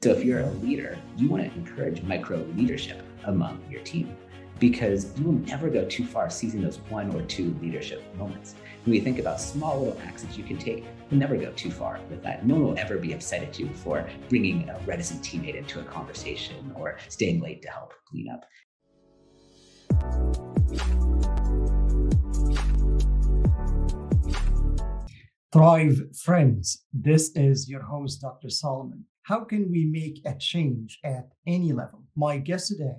So if you're a leader, you want to encourage micro leadership among your team because you will never go too far seizing those one or two leadership moments. When you think about small little actions you can take, you'll never go too far with that. No one will ever be upset at you for bringing a reticent teammate into a conversation or staying late to help clean up. Thrive friends. This is your host, Dr. Solomon. How can we make a change at any level? My guest today,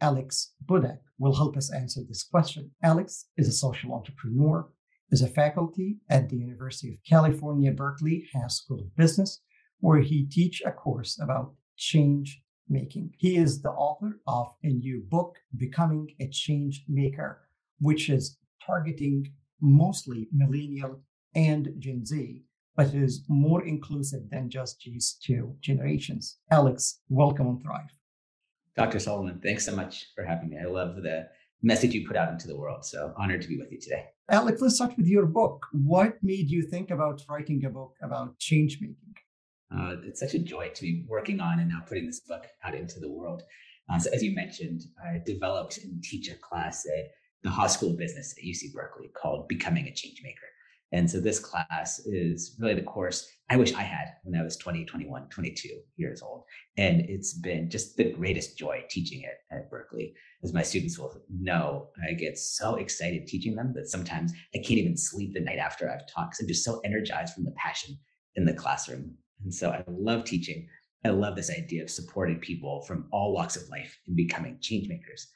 Alex Budak, will help us answer this question. Alex is a social entrepreneur, is a faculty at the University of California, Berkeley Haas School of Business, where he teach a course about change making. He is the author of a new book, Becoming a Change Maker, which is targeting mostly millennial and Gen Z but it is more inclusive than just these two generations. Alex, welcome on Thrive. Dr. Solomon, thanks so much for having me. I love the message you put out into the world. So honored to be with you today. Alex, let's start with your book. What made you think about writing a book about change making? Uh, it's such a joy to be working on and now putting this book out into the world. Uh, so as you mentioned, I developed and teach a class at the Haas School of Business at UC Berkeley called Becoming a Change Maker. And so this class is really the course I wish I had when I was 20, 21, 22 years old. And it's been just the greatest joy teaching it at Berkeley. As my students will know, I get so excited teaching them that sometimes I can't even sleep the night after I've taught because I'm just so energized from the passion in the classroom. And so I love teaching. I love this idea of supporting people from all walks of life in becoming change makers.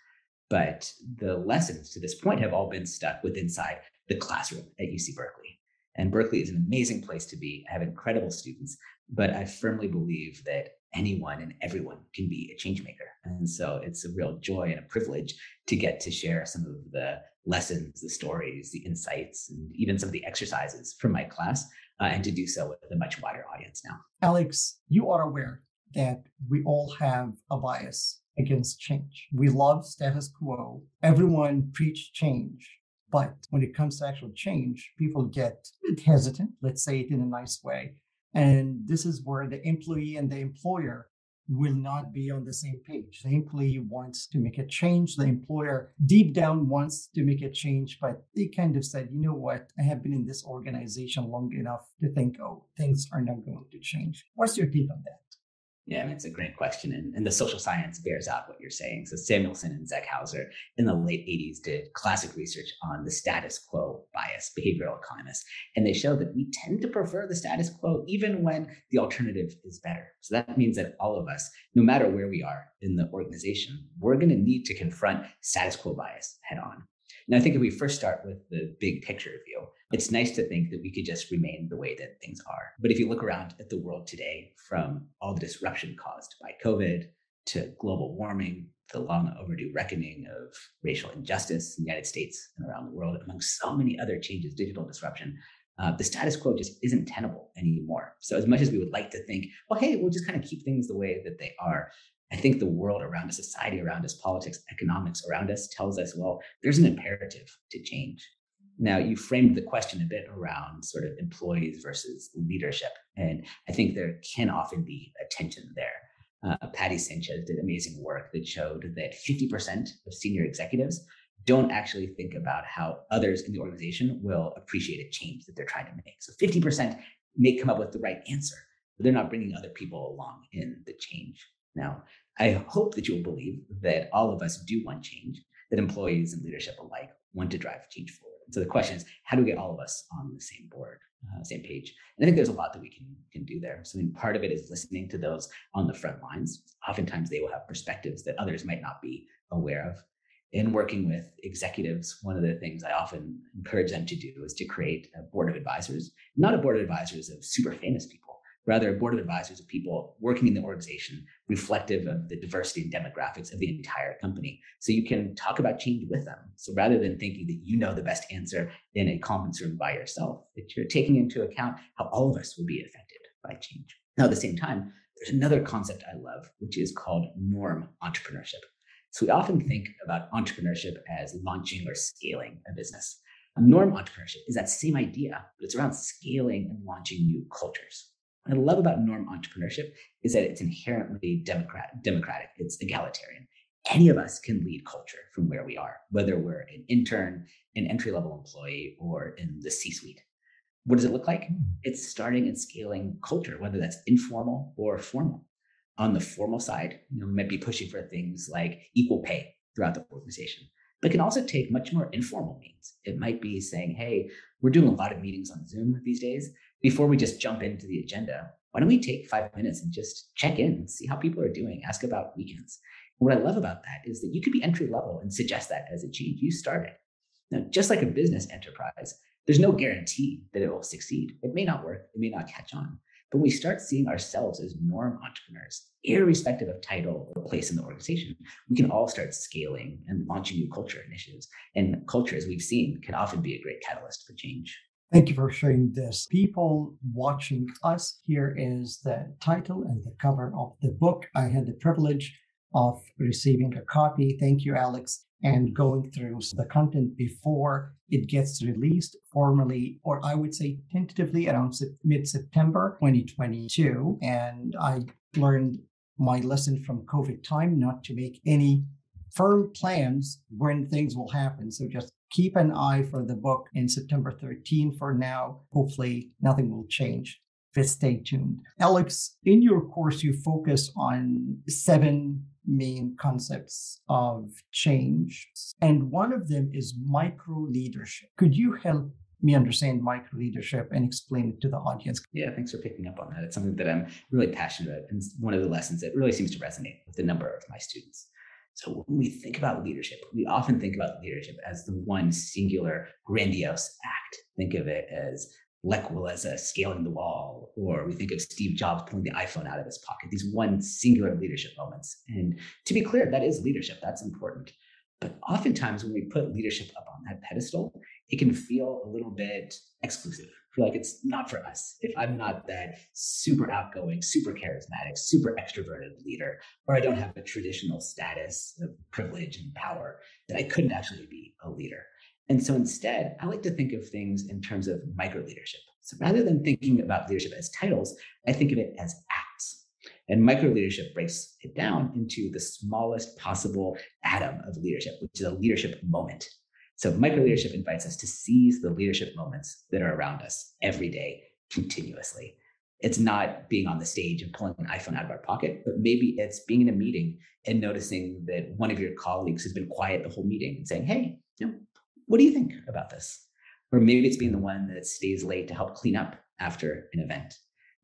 But the lessons to this point have all been stuck with inside the classroom at UC Berkeley. And Berkeley is an amazing place to be. I have incredible students, but I firmly believe that anyone and everyone can be a change maker. And so it's a real joy and a privilege to get to share some of the lessons, the stories, the insights, and even some of the exercises from my class, uh, and to do so with a much wider audience now. Alex, you are aware that we all have a bias against change. We love status quo. Everyone preach change. But when it comes to actual change, people get hesitant, let's say it in a nice way. And this is where the employee and the employer will not be on the same page. The employee wants to make a change. The employer deep down wants to make a change, but they kind of said, you know what? I have been in this organization long enough to think, oh, things are not going to change. What's your take on that? Yeah, it's a great question. And, and the social science bears out what you're saying. So Samuelson and Zeckhauser in the late 80s did classic research on the status quo bias, behavioral economists. And they show that we tend to prefer the status quo even when the alternative is better. So that means that all of us, no matter where we are in the organization, we're going to need to confront status quo bias head on. And I think if we first start with the big picture view, it's nice to think that we could just remain the way that things are. But if you look around at the world today, from all the disruption caused by COVID to global warming, the long overdue reckoning of racial injustice in the United States and around the world, among so many other changes, digital disruption, uh, the status quo just isn't tenable anymore. So, as much as we would like to think, well, hey, we'll just kind of keep things the way that they are, I think the world around us, society around us, politics, economics around us tells us, well, there's an imperative to change. Now, you framed the question a bit around sort of employees versus leadership. And I think there can often be a tension there. Uh, Patty Sanchez did amazing work that showed that 50% of senior executives don't actually think about how others in the organization will appreciate a change that they're trying to make. So 50% may come up with the right answer, but they're not bringing other people along in the change. Now, I hope that you'll believe that all of us do want change, that employees and leadership alike want to drive change forward. So the question is, how do we get all of us on the same board, uh, same page? And I think there's a lot that we can can do there. So I mean, part of it is listening to those on the front lines. Oftentimes, they will have perspectives that others might not be aware of. In working with executives, one of the things I often encourage them to do is to create a board of advisors, not a board of advisors of super famous people rather a board of advisors of people working in the organization reflective of the diversity and demographics of the entire company. So you can talk about change with them. So rather than thinking that you know the best answer in a conference room by yourself, that you're taking into account how all of us will be affected by change. Now, at the same time, there's another concept I love, which is called norm entrepreneurship. So we often think about entrepreneurship as launching or scaling a business. Norm entrepreneurship is that same idea, but it's around scaling and launching new cultures. What I love about norm entrepreneurship is that it's inherently democrat- democratic, it's egalitarian. Any of us can lead culture from where we are, whether we're an intern, an entry level employee, or in the C suite. What does it look like? Hmm. It's starting and scaling culture, whether that's informal or formal. On the formal side, you know, might be pushing for things like equal pay throughout the organization, but can also take much more informal means. It might be saying, hey, we're doing a lot of meetings on Zoom these days. Before we just jump into the agenda, why don't we take five minutes and just check in see how people are doing, ask about weekends. And what I love about that is that you could be entry level and suggest that as a change. You start it. Now, just like a business enterprise, there's no guarantee that it will succeed. It may not work, it may not catch on. But when we start seeing ourselves as norm entrepreneurs, irrespective of title or place in the organization, we can all start scaling and launching new culture initiatives. And culture, as we've seen, can often be a great catalyst for change. Thank you for sharing this. People watching us, here is the title and the cover of the book. I had the privilege of receiving a copy. Thank you, Alex and going through the content before it gets released formally, or I would say tentatively around mid September 2022. And I learned my lesson from COVID time not to make any firm plans when things will happen. So just keep an eye for the book in September 13 for now. Hopefully, nothing will change. But stay tuned. Alex, in your course, you focus on seven main concepts of change. And one of them is micro leadership. Could you help me understand micro leadership and explain it to the audience? Yeah, thanks for picking up on that. It's something that I'm really passionate about. And one of the lessons that really seems to resonate with a number of my students. So when we think about leadership, we often think about leadership as the one singular grandiose act. Think of it as Lech Walesa scaling the wall, or we think of Steve Jobs pulling the iPhone out of his pocket, these one singular leadership moments. And to be clear, that is leadership, that's important. But oftentimes when we put leadership up on that pedestal, it can feel a little bit exclusive. feel like it's not for us. If I'm not that super outgoing, super charismatic, super extroverted leader, or I don't have a traditional status of privilege and power, that I couldn't actually be a leader. And so instead, I like to think of things in terms of micro leadership. So rather than thinking about leadership as titles, I think of it as acts. And micro leadership breaks it down into the smallest possible atom of leadership, which is a leadership moment. So micro leadership invites us to seize the leadership moments that are around us every day, continuously. It's not being on the stage and pulling an iPhone out of our pocket, but maybe it's being in a meeting and noticing that one of your colleagues has been quiet the whole meeting and saying, Hey, you know, what do you think about this? Or maybe it's being the one that stays late to help clean up after an event.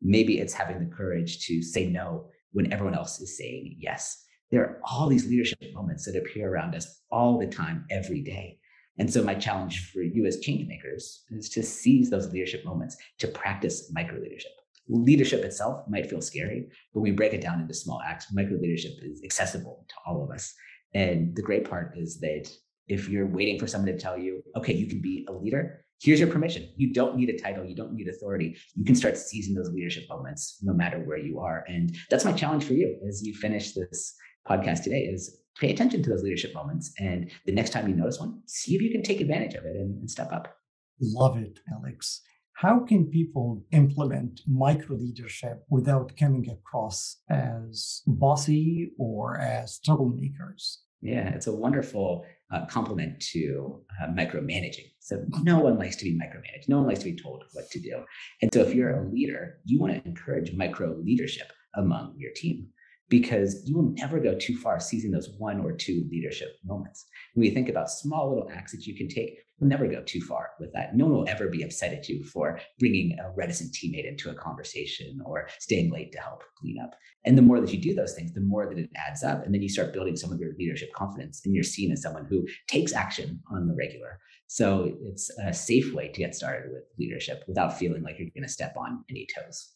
Maybe it's having the courage to say no when everyone else is saying yes. There are all these leadership moments that appear around us all the time, every day. And so, my challenge for you as change makers is to seize those leadership moments, to practice micro leadership. Leadership itself might feel scary, but when we break it down into small acts, micro leadership is accessible to all of us. And the great part is that if you're waiting for someone to tell you, okay, you can be a leader, here's your permission. You don't need a title, you don't need authority. You can start seizing those leadership moments no matter where you are. And that's my challenge for you as you finish this podcast today is pay attention to those leadership moments. And the next time you notice one, see if you can take advantage of it and, and step up. Love it, Alex. How can people implement micro leadership without coming across as bossy or as troublemakers? Yeah, it's a wonderful uh, complement to uh, micromanaging. So no one likes to be micromanaged. No one likes to be told what to do. And so if you're a leader, you want to encourage micro leadership among your team because you will never go too far seizing those one or two leadership moments. When you think about small little acts that you can take, you'll never go too far with that. No one will ever be upset at you for bringing a reticent teammate into a conversation or staying late to help clean up. And the more that you do those things, the more that it adds up. And then you start building some of your leadership confidence and you're seen as someone who takes action on the regular. So it's a safe way to get started with leadership without feeling like you're going to step on any toes.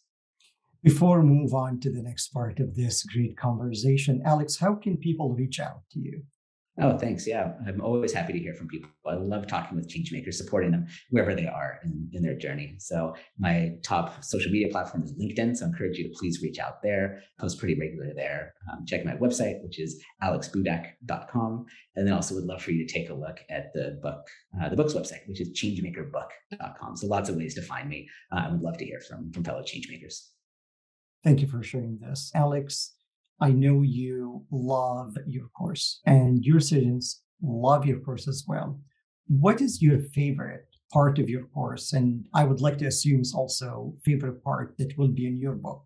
Before we move on to the next part of this great conversation, Alex, how can people reach out to you? Oh, thanks. Yeah, I'm always happy to hear from people. I love talking with change makers, supporting them wherever they are in, in their journey. So my top social media platform is LinkedIn. So I encourage you to please reach out there. post pretty regularly there. Um, check my website, which is alexbudak.com. And then also would love for you to take a look at the book, uh, the book's website, which is changemakerbook.com. So lots of ways to find me. Uh, I would love to hear from, from fellow change makers. Thank you for sharing this. Alex, I know you love your course and your students love your course as well. What is your favorite part of your course? And I would like to assume it's also favorite part that will be in your book.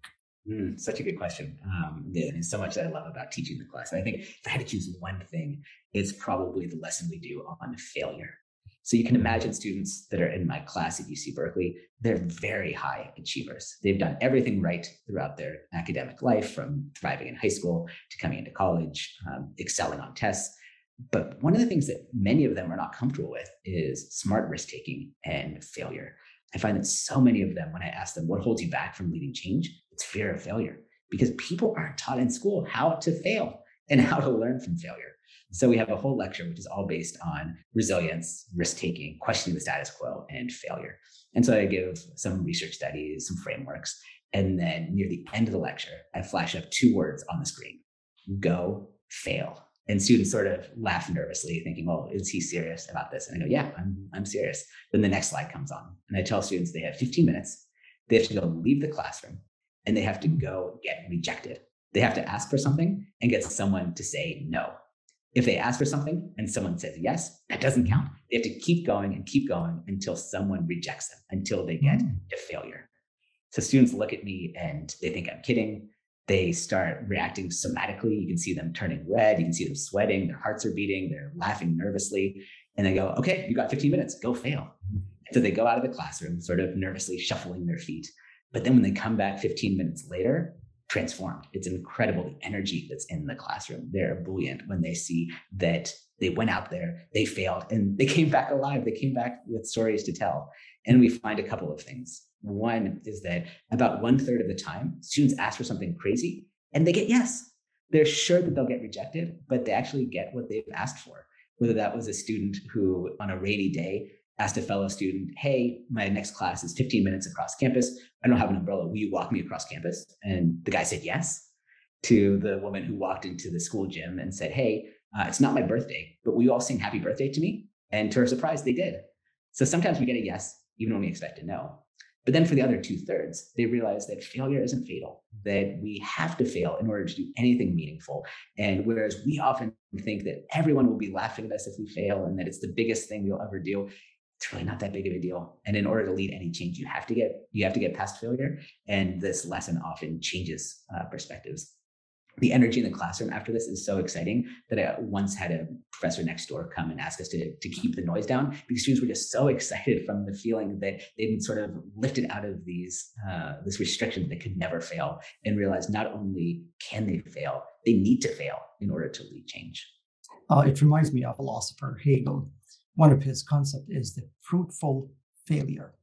Mm, such a good question. Um, yeah, there's so much that I love about teaching the class. I think if I had to choose one thing, it's probably the lesson we do on failure. So you can imagine students that are in my class at UC Berkeley, they're very high achievers. They've done everything right throughout their academic life, from thriving in high school to coming into college, um, excelling on tests. But one of the things that many of them are not comfortable with is smart risk taking and failure. I find that so many of them, when I ask them what holds you back from leading change, it's fear of failure because people aren't taught in school how to fail and how to learn from failure. So we have a whole lecture, which is all based on resilience, risk taking, questioning the status quo, and failure. And so I give some research studies, some frameworks. And then near the end of the lecture, I flash up two words on the screen go, fail. And students sort of laugh nervously, thinking, well, is he serious about this? And I go, yeah, I'm, I'm serious. Then the next slide comes on. And I tell students they have 15 minutes. They have to go leave the classroom and they have to go get rejected. They have to ask for something and get someone to say no. If they ask for something and someone says yes, that doesn't count. They have to keep going and keep going until someone rejects them, until they get mm. to failure. So students look at me and they think I'm kidding. They start reacting somatically. You can see them turning red. You can see them sweating. Their hearts are beating. They're laughing nervously. And they go, okay, you got 15 minutes, go fail. So they go out of the classroom, sort of nervously shuffling their feet. But then when they come back 15 minutes later, transformed. It's incredible the energy that's in the classroom. They're buoyant when they see that they went out there, they failed, and they came back alive. They came back with stories to tell. And we find a couple of things. One is that about one third of the time, students ask for something crazy and they get yes. They're sure that they'll get rejected, but they actually get what they've asked for. Whether that was a student who, on a rainy day, asked a fellow student, Hey, my next class is 15 minutes across campus. I don't have an umbrella. Will you walk me across campus? And the guy said yes. To the woman who walked into the school gym and said, Hey, uh, it's not my birthday, but will you all sing happy birthday to me? And to her surprise, they did. So sometimes we get a yes, even when we expect a no. But then for the other two thirds, they realize that failure isn't fatal, that we have to fail in order to do anything meaningful. And whereas we often think that everyone will be laughing at us if we fail and that it's the biggest thing we'll ever do, it's really not that big of a deal. And in order to lead any change, you have to get you have to get past failure. And this lesson often changes uh, perspectives. The energy in the classroom after this is so exciting that I once had a professor next door come and ask us to, to keep the noise down because students were just so excited from the feeling that they'd been sort of lifted out of these uh, this restriction they could never fail and realize not only can they fail, they need to fail in order to lead change. Uh, it reminds me of philosopher Hegel one of his concepts is the fruitful failure.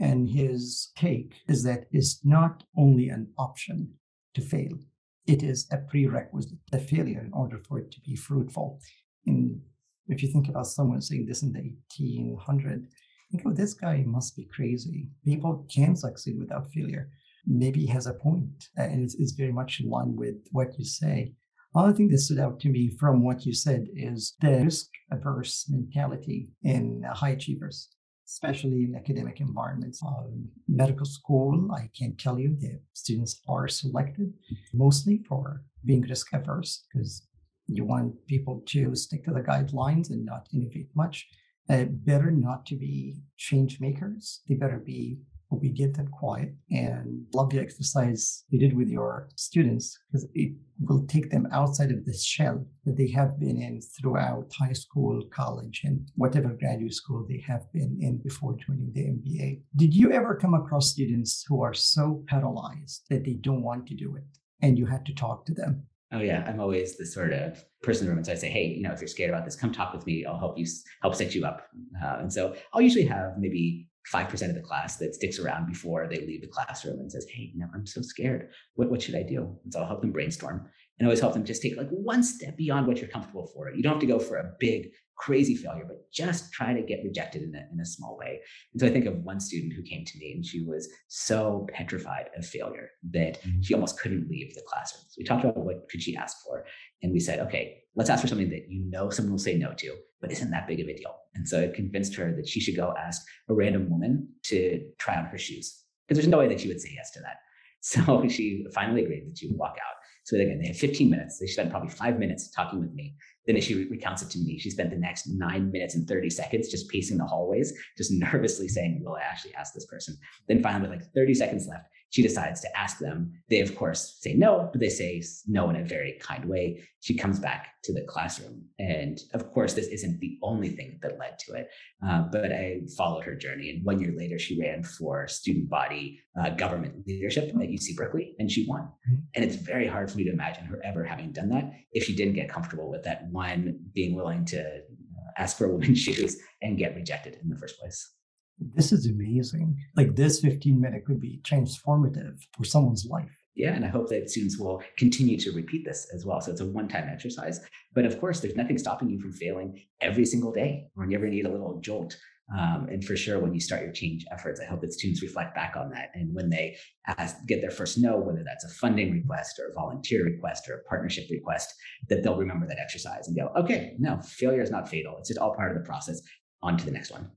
And his take is that it's not only an option to fail, it is a prerequisite, a failure in order for it to be fruitful. And if you think about someone saying this in the 1800s, think, oh, this guy must be crazy. People can succeed without failure. Maybe he has a point, and it's, it's very much in line with what you say. Other thing that stood out to me from what you said is the risk averse mentality in high achievers, especially in academic environments. Um, medical school, I can tell you the students are selected mostly for being risk averse because you want people to stick to the guidelines and not innovate much. Uh, better not to be change makers. They better be obedient and quiet. And love the exercise you did with your students because it will take them outside of this shell that they have been in throughout high school, college, and whatever graduate school they have been in before joining the MBA. Did you ever come across students who are so paralyzed that they don't want to do it and you had to talk to them? Oh yeah, I'm always the sort of person in the room. So I say, hey, you know, if you're scared about this, come talk with me. I'll help you help set you up. Uh, and so I'll usually have maybe 5% of the class that sticks around before they leave the classroom and says, Hey, you know, I'm so scared. What, what should I do? And so I'll help them brainstorm and always help them just take like one step beyond what you're comfortable for. You don't have to go for a big, crazy failure, but just try to get rejected in a, in a small way. And so I think of one student who came to me and she was so petrified of failure that mm-hmm. she almost couldn't leave the classroom. So we talked about what could she ask for. And we said, okay, let's ask for something that you know someone will say no to, but isn't that big of a deal. And so it convinced her that she should go ask a random woman to try on her shoes because there's no way that she would say yes to that. So she finally agreed that she would walk out. So again, they had 15 minutes. They spent probably five minutes talking with me. Then she recounts it to me, she spent the next nine minutes and 30 seconds just pacing the hallways, just nervously saying, Will I actually ask this person? Then finally, with like 30 seconds left, she decides to ask them. They, of course, say no, but they say no in a very kind way. She comes back to the classroom. And of course, this isn't the only thing that led to it, uh, but I followed her journey. And one year later, she ran for student body uh, government leadership at UC Berkeley, and she won. And it's very hard for me to imagine her ever having done that if she didn't get comfortable with that one being willing to uh, ask for a woman's shoes and get rejected in the first place. This is amazing. Like this 15 minute could be transformative for someone's life. Yeah, and I hope that students will continue to repeat this as well. So it's a one time exercise. But of course, there's nothing stopping you from failing every single day or you ever need a little jolt. Um, and for sure, when you start your change efforts, I hope that students reflect back on that. And when they ask, get their first no, whether that's a funding request or a volunteer request or a partnership request, that they'll remember that exercise and go, okay, no, failure is not fatal. It's just all part of the process. On to the next one.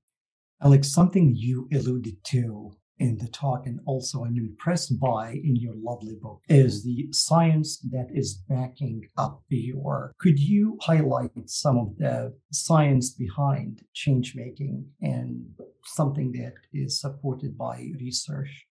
Alex, something you alluded to in the talk and also I'm impressed by in your lovely book is the science that is backing up your work. Could you highlight some of the science behind change making and something that is supported by research?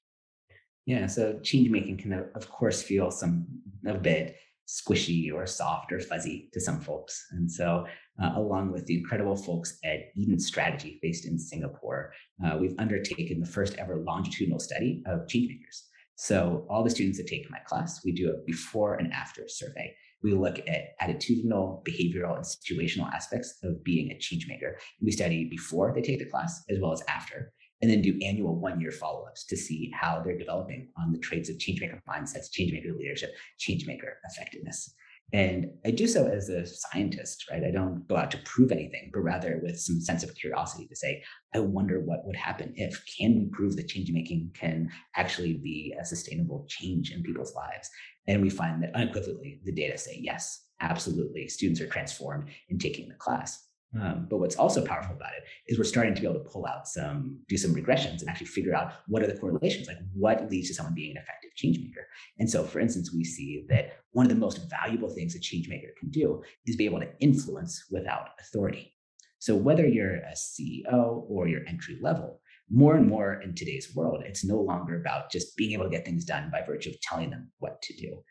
Yeah, so change making can of course feel some a bit squishy or soft or fuzzy to some folks. And so, uh, along with the incredible folks at Eden Strategy, based in Singapore, uh, we've undertaken the first ever longitudinal study of change makers. So, all the students that take my class, we do a before and after survey. We look at attitudinal, behavioral, and situational aspects of being a change maker. We study before they take the class as well as after and then do annual one year follow ups to see how they're developing on the traits of changemaker mindsets, changemaker leadership, changemaker effectiveness. And I do so as a scientist, right? I don't go out to prove anything, but rather with some sense of curiosity to say, I wonder what would happen if can we prove that change making can actually be a sustainable change in people's lives? And we find that unequivocally the data say yes, absolutely. Students are transformed in taking the class. Um, but what's also powerful about it is we're starting to be able to pull out some, do some regressions and actually figure out what are the correlations, like what leads to someone being an effective change maker. And so, for instance, we see that one of the most valuable things a change maker can do is be able to influence without authority. So whether you're a CEO or you're entry level, more and more in today's world, it's no longer about just being able to get things done by virtue of telling them what to do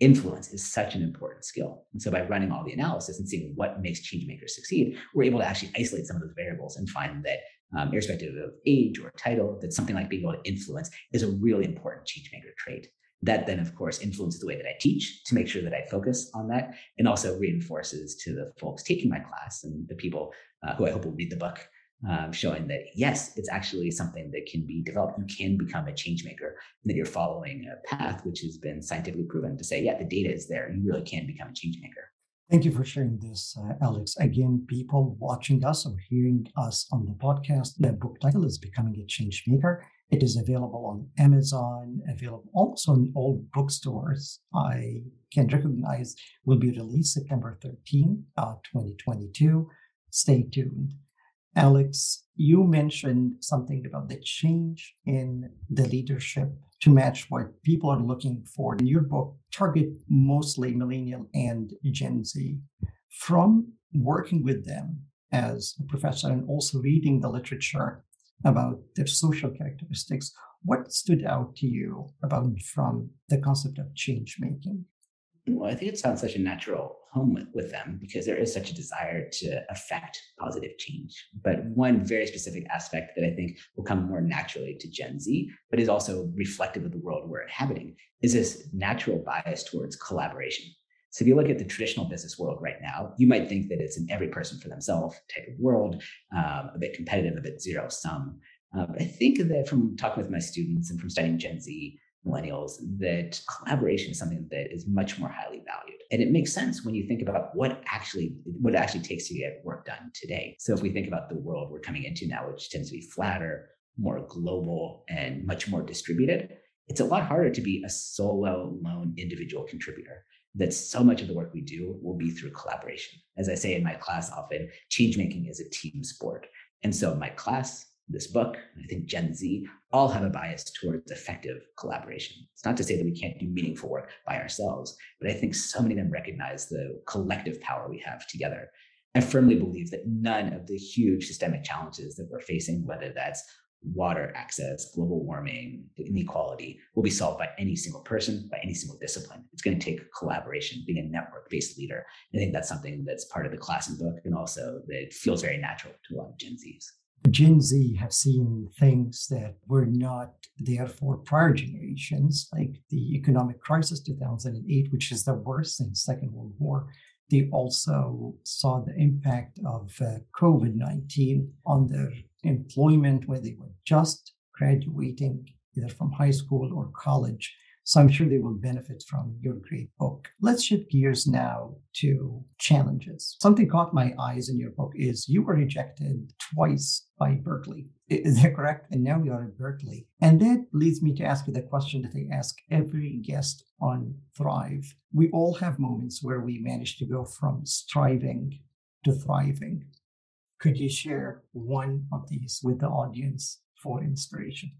influence is such an important skill. And so by running all the analysis and seeing what makes change makers succeed, we're able to actually isolate some of those variables and find that um, irrespective of age or title, that something like being able to influence is a really important change maker trait. That then, of course, influences the way that I teach to make sure that I focus on that and also reinforces to the folks taking my class and the people uh, who I hope will read the book um, showing that yes, it's actually something that can be developed. You can become a change maker, and that you're following a path which has been scientifically proven to say, yeah, the data is there. You really can become a change maker. Thank you for sharing this, uh, Alex. Again, people watching us or hearing us on the podcast, the book title is Becoming a Change Maker. It is available on Amazon, available also in all bookstores. I can recognize will be released September 13, uh, 2022. Stay tuned. Alex, you mentioned something about the change in the leadership to match what people are looking for. In your book, target mostly millennial and Gen Z. From working with them as a professor and also reading the literature about their social characteristics, what stood out to you about from the concept of change making? Well, I think it's found such a natural home with, with them because there is such a desire to affect positive change. But one very specific aspect that I think will come more naturally to Gen Z, but is also reflective of the world we're inhabiting, is this natural bias towards collaboration. So if you look at the traditional business world right now, you might think that it's an every person for themselves type of world, um, a bit competitive, a bit zero sum. Uh, but I think that from talking with my students and from studying Gen Z, millennials that collaboration is something that is much more highly valued. And it makes sense when you think about what actually what it actually takes to get work done today. So if we think about the world we're coming into now which tends to be flatter more global and much more distributed it's a lot harder to be a solo lone individual contributor. That so much of the work we do will be through collaboration. As i say in my class often change making is a team sport. And so my class this book, I think Gen Z, all have a bias towards effective collaboration. It's not to say that we can't do meaningful work by ourselves, but I think so many of them recognize the collective power we have together. I firmly believe that none of the huge systemic challenges that we're facing, whether that's water access, global warming, inequality will be solved by any single person, by any single discipline. It's going to take collaboration, being a network based leader. I think that's something that's part of the class and book and also that feels very natural to a lot of Gen Zs. Gen Z have seen things that were not there for prior generations, like the economic crisis 2008, which is the worst since Second World War. They also saw the impact of uh, COVID 19 on their employment where they were just graduating either from high school or college. So I'm sure they will benefit from your great book. Let's shift gears now to challenges. Something caught my eyes in your book is you were rejected twice by Berkeley. Is that correct? And now you are at Berkeley. And that leads me to ask you the question that I ask every guest on Thrive. We all have moments where we manage to go from striving to thriving. Could you share one of these with the audience for inspiration?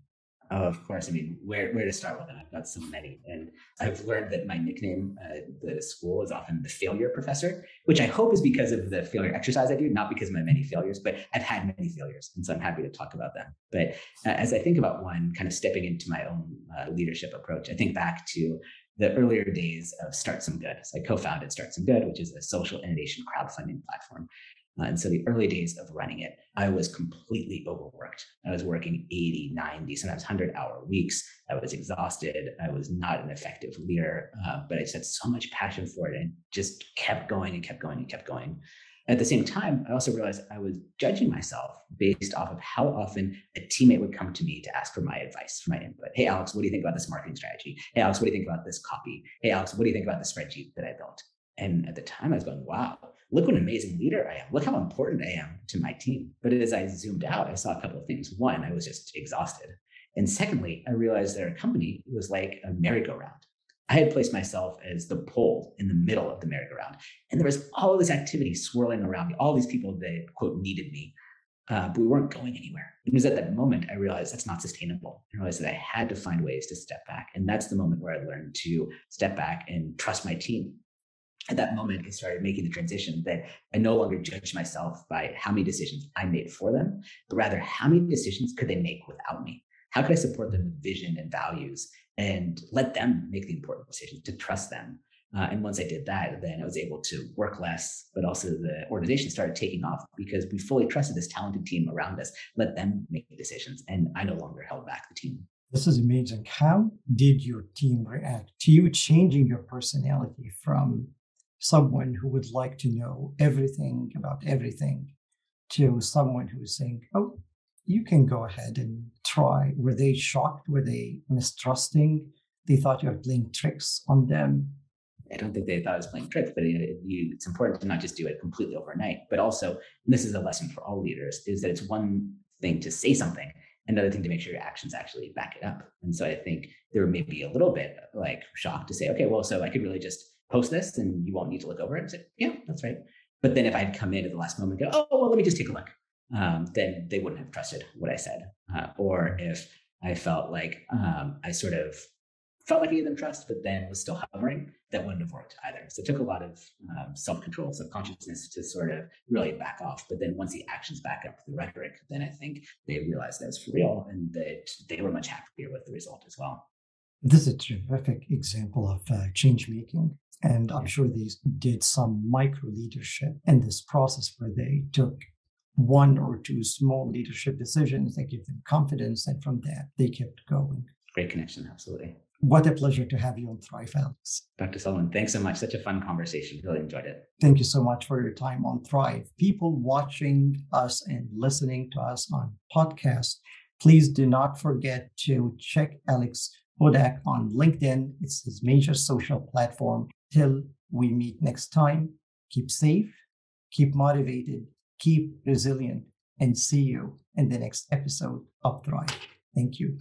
Of course. I mean, where, where to start with it? I've got so many. And I've learned that my nickname at the school is often the failure professor, which I hope is because of the failure exercise I do, not because of my many failures, but I've had many failures. And so I'm happy to talk about them. But uh, as I think about one, kind of stepping into my own uh, leadership approach, I think back to the earlier days of Start Some Good. So I co founded Start Some Good, which is a social innovation crowdfunding platform. Uh, and so the early days of running it, I was completely overworked. I was working 80, 90, sometimes 100 hour weeks. I was exhausted. I was not an effective leader, uh, but I just had so much passion for it and just kept going and kept going and kept going. At the same time, I also realized I was judging myself based off of how often a teammate would come to me to ask for my advice, for my input. Hey, Alex, what do you think about this marketing strategy? Hey, Alex, what do you think about this copy? Hey, Alex, what do you think about the spreadsheet that I built? And at the time, I was going, wow, look what an amazing leader I am. Look how important I am to my team. But as I zoomed out, I saw a couple of things. One, I was just exhausted. And secondly, I realized that our company was like a merry-go-round. I had placed myself as the pole in the middle of the merry-go-round. And there was all this activity swirling around me, all these people that, quote, needed me. Uh, but we weren't going anywhere. And it was at that moment I realized that's not sustainable. I realized that I had to find ways to step back. And that's the moment where I learned to step back and trust my team at that moment, I started making the transition that I no longer judge myself by how many decisions I made for them, but rather how many decisions could they make without me? How could I support them with vision and values and let them make the important decisions to trust them? Uh, and once I did that, then I was able to work less, but also the organization started taking off because we fully trusted this talented team around us, let them make decisions. And I no longer held back the team. This is amazing. How did your team react to you changing your personality from someone who would like to know everything about everything to someone who's saying, oh, you can go ahead and try. Were they shocked? Were they mistrusting? They thought you were playing tricks on them. I don't think they thought I was playing tricks, but it, you, it's important to not just do it completely overnight, but also, this is a lesson for all leaders, is that it's one thing to say something, another thing to make sure your actions actually back it up. And so I think there may be a little bit like shock to say, okay, well, so I could really just post this and you won't need to look over it. And say, yeah, that's right. But then if I'd come in at the last moment and go, oh, well, let me just take a look, um, then they wouldn't have trusted what I said. Uh, or if I felt like um, I sort of felt like I gave them trust, but then was still hovering, that wouldn't have worked either. So it took a lot of um, self control, self consciousness to sort of really back off. But then once the actions back up the rhetoric, then I think they realized that was for real and that they were much happier with the result as well. This is a terrific example of uh, change making. And I'm sure they did some micro leadership in this process where they took one or two small leadership decisions that give them confidence. And from that, they kept going. Great connection. Absolutely. What a pleasure to have you on Thrive, Alex. Dr. Solomon, thanks so much. Such a fun conversation. Really enjoyed it. Thank you so much for your time on Thrive. People watching us and listening to us on podcast, please do not forget to check Alex Budak on LinkedIn. It's his major social platform. Till we meet next time, keep safe, keep motivated, keep resilient, and see you in the next episode of Thrive. Thank you.